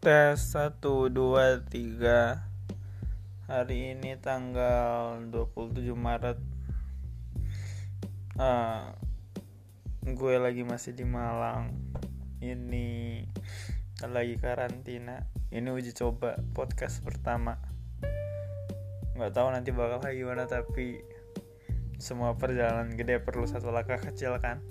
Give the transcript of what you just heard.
Tes 1, 2, 3 Hari ini tanggal 27 Maret. Uh, Gue lagi masih di Malang. Ini lagi karantina. Ini uji coba podcast pertama. Gak tahu nanti bakal kayak gimana tapi Semua perjalanan gede perlu satu langkah kecil kan?